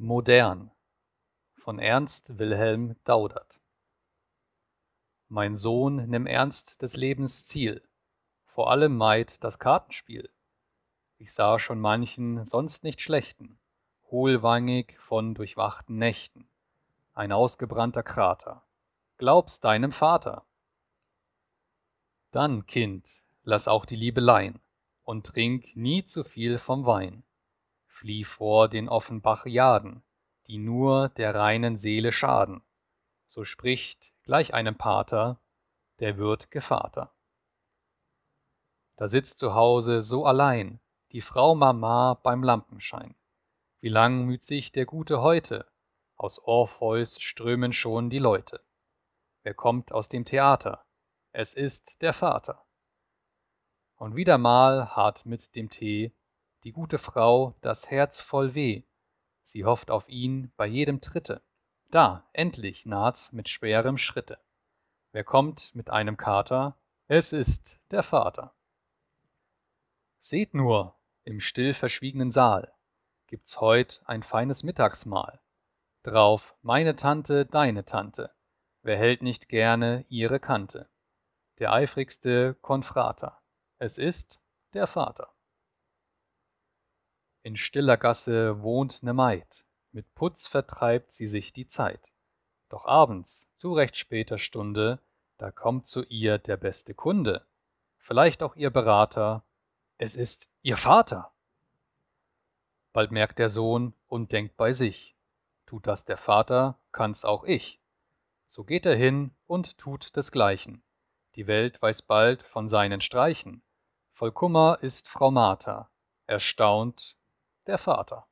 Modern von Ernst Wilhelm Daudert Mein Sohn, nimm ernst des Lebens Ziel, vor allem meid das Kartenspiel. Ich sah schon manchen sonst nicht schlechten, hohlwangig von durchwachten Nächten, ein ausgebrannter Krater. Glaub's deinem Vater! Dann, Kind, lass auch die Liebelein und trink nie zu viel vom Wein flieh vor den Offenbachiaden, die nur der reinen Seele schaden. So spricht gleich einem Pater der würd'ge Vater. Da sitzt zu Hause so allein die Frau Mama beim Lampenschein. Wie lang müht sich der Gute heute? Aus Orpheus strömen schon die Leute. Wer kommt aus dem Theater? Es ist der Vater. Und wieder mal hart mit dem Tee die gute Frau das Herz voll weh, sie hofft auf ihn bei jedem Tritte. Da, endlich naht's mit schwerem Schritte. Wer kommt mit einem Kater? Es ist der Vater. Seht nur, im still verschwiegenen Saal gibt's heut ein feines Mittagsmahl. Drauf meine Tante, deine Tante, wer hält nicht gerne ihre Kante? Der eifrigste Konfrater, es ist der Vater. In stiller Gasse wohnt ne Maid, mit Putz vertreibt sie sich die Zeit. Doch abends, zu recht später Stunde, da kommt zu ihr der beste Kunde, vielleicht auch ihr Berater, es ist ihr Vater. Bald merkt der Sohn und denkt bei sich, tut das der Vater, kann's auch ich. So geht er hin und tut desgleichen. Die Welt weiß bald von seinen Streichen. Voll Kummer ist Frau Martha, erstaunt der Vater.